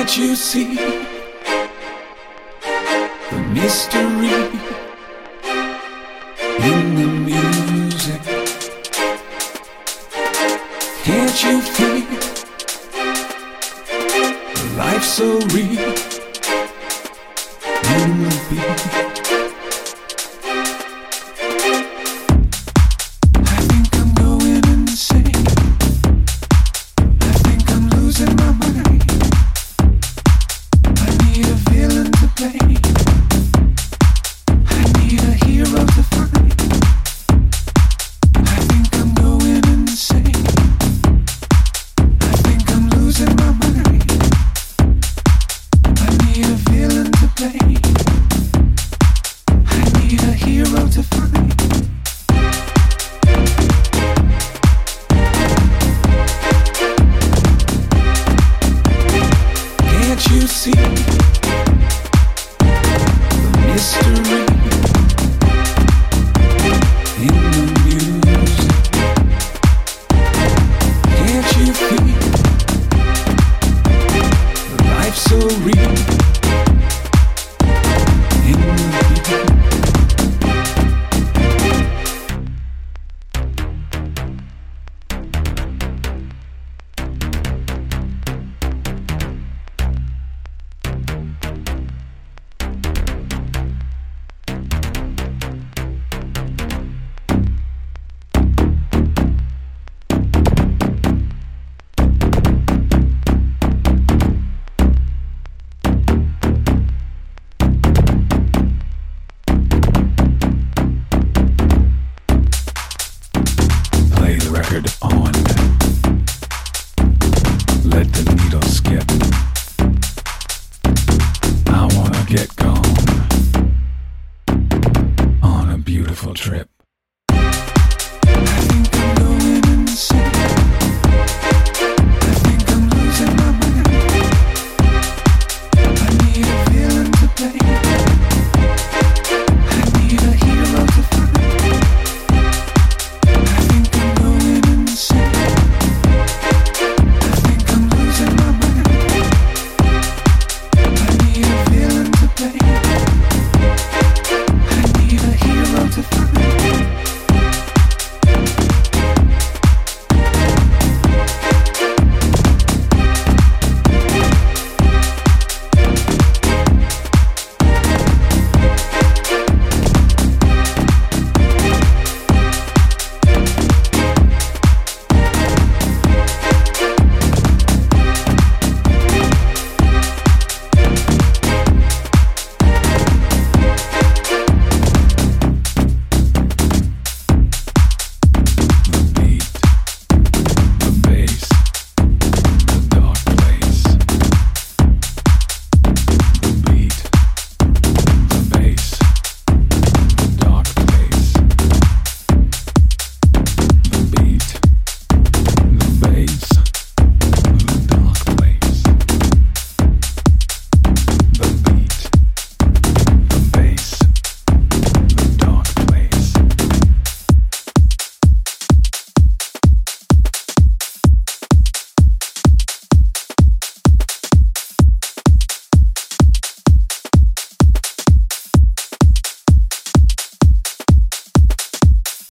Can't you see the mystery in the music? Can't you feel life so real? history